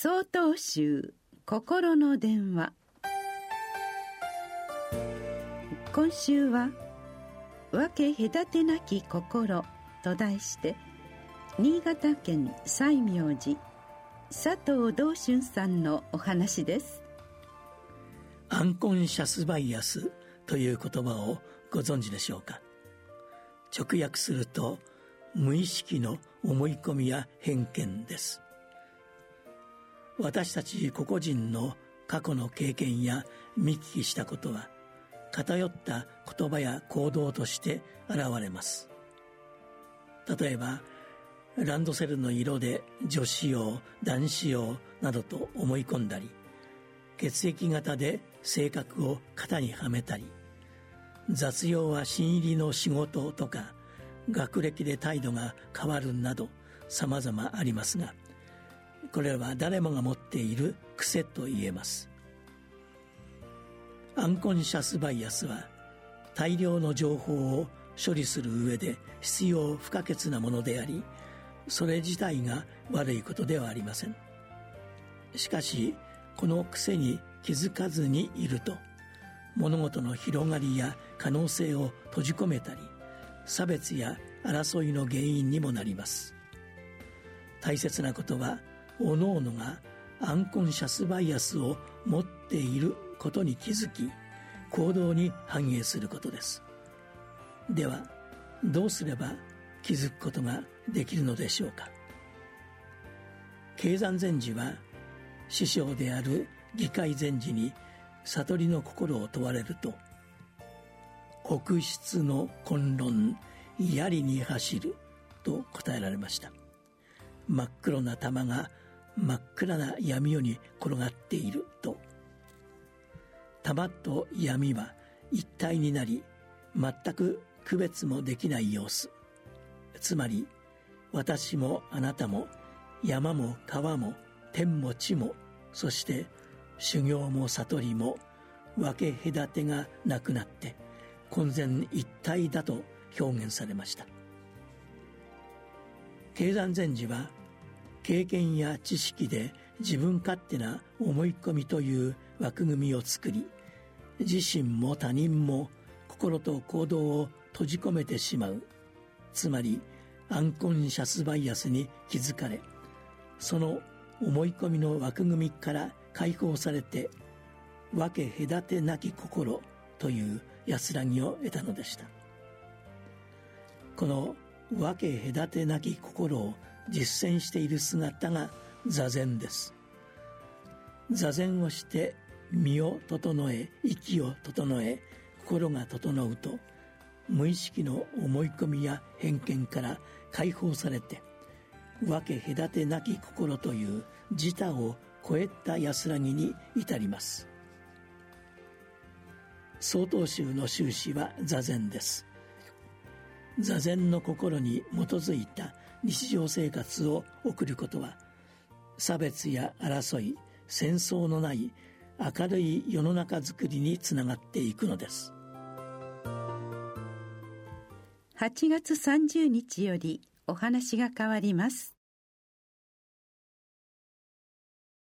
総統集心の電話。今週は「分け隔てなき心」と題して新潟県西明寺佐藤道春さんのお話です。アンコンシャスバイアスという言葉をご存知でしょうか？直訳すると無意識の思い込みや偏見です。私たち個々人の過去の経験や見聞きしたことは偏った言葉や行動として現れます。例えばランドセルの色で女子用男子用などと思い込んだり血液型で性格を型にはめたり雑用は新入りの仕事とか学歴で態度が変わるなど様々ありますがこれは誰もが持っている癖と言えます。アンコンシャスバイアスは大量の情報を処理する上で必要不可欠なものでありそれ自体が悪いことではありません。しかしこの癖に気づかずにいると物事の広がりや可能性を閉じ込めたり差別や争いの原因にもなります。大切なことは各々がアンコンシャスバイアスを持っていることに気づき行動に反映することです。ではどうすれば気づくことができるのでしょうか。経山禅師は師匠である議会禅師に悟りの心を問われると「国質の混論槍に走る」と答えられました。真っ黒な玉が真っ暗な闇夜に転がっていると。玉と闇は一体になり全く区別もできない様子。つまり私もあなたも山も川も天も地もそして修行も悟りも分け隔てがなくなって混然一体だと表現されました。経山禅師は経験や知識で自分勝手な思い込みという枠組みを作り自身も他人も心と行動を閉じ込めてしまう。つまりアンコンシャスバイアスに気づかれその思い込みの枠組みから解放されて分け隔てなき心という安らぎを得たのでした。この分け隔てなき心を実践している姿が座禅です。座禅をして身を整え息を整え心が整うと無意識の思い込みや偏見から解放されて分け隔てなき心という自他を超えた安らぎに至ります。曹洞宗の宗旨は座禅です。座禅の心に基づいた日常生活を送ることは差別や争い戦争のない明るい世の中づくりにつながっていくのです。8月30日よりお話が変わります。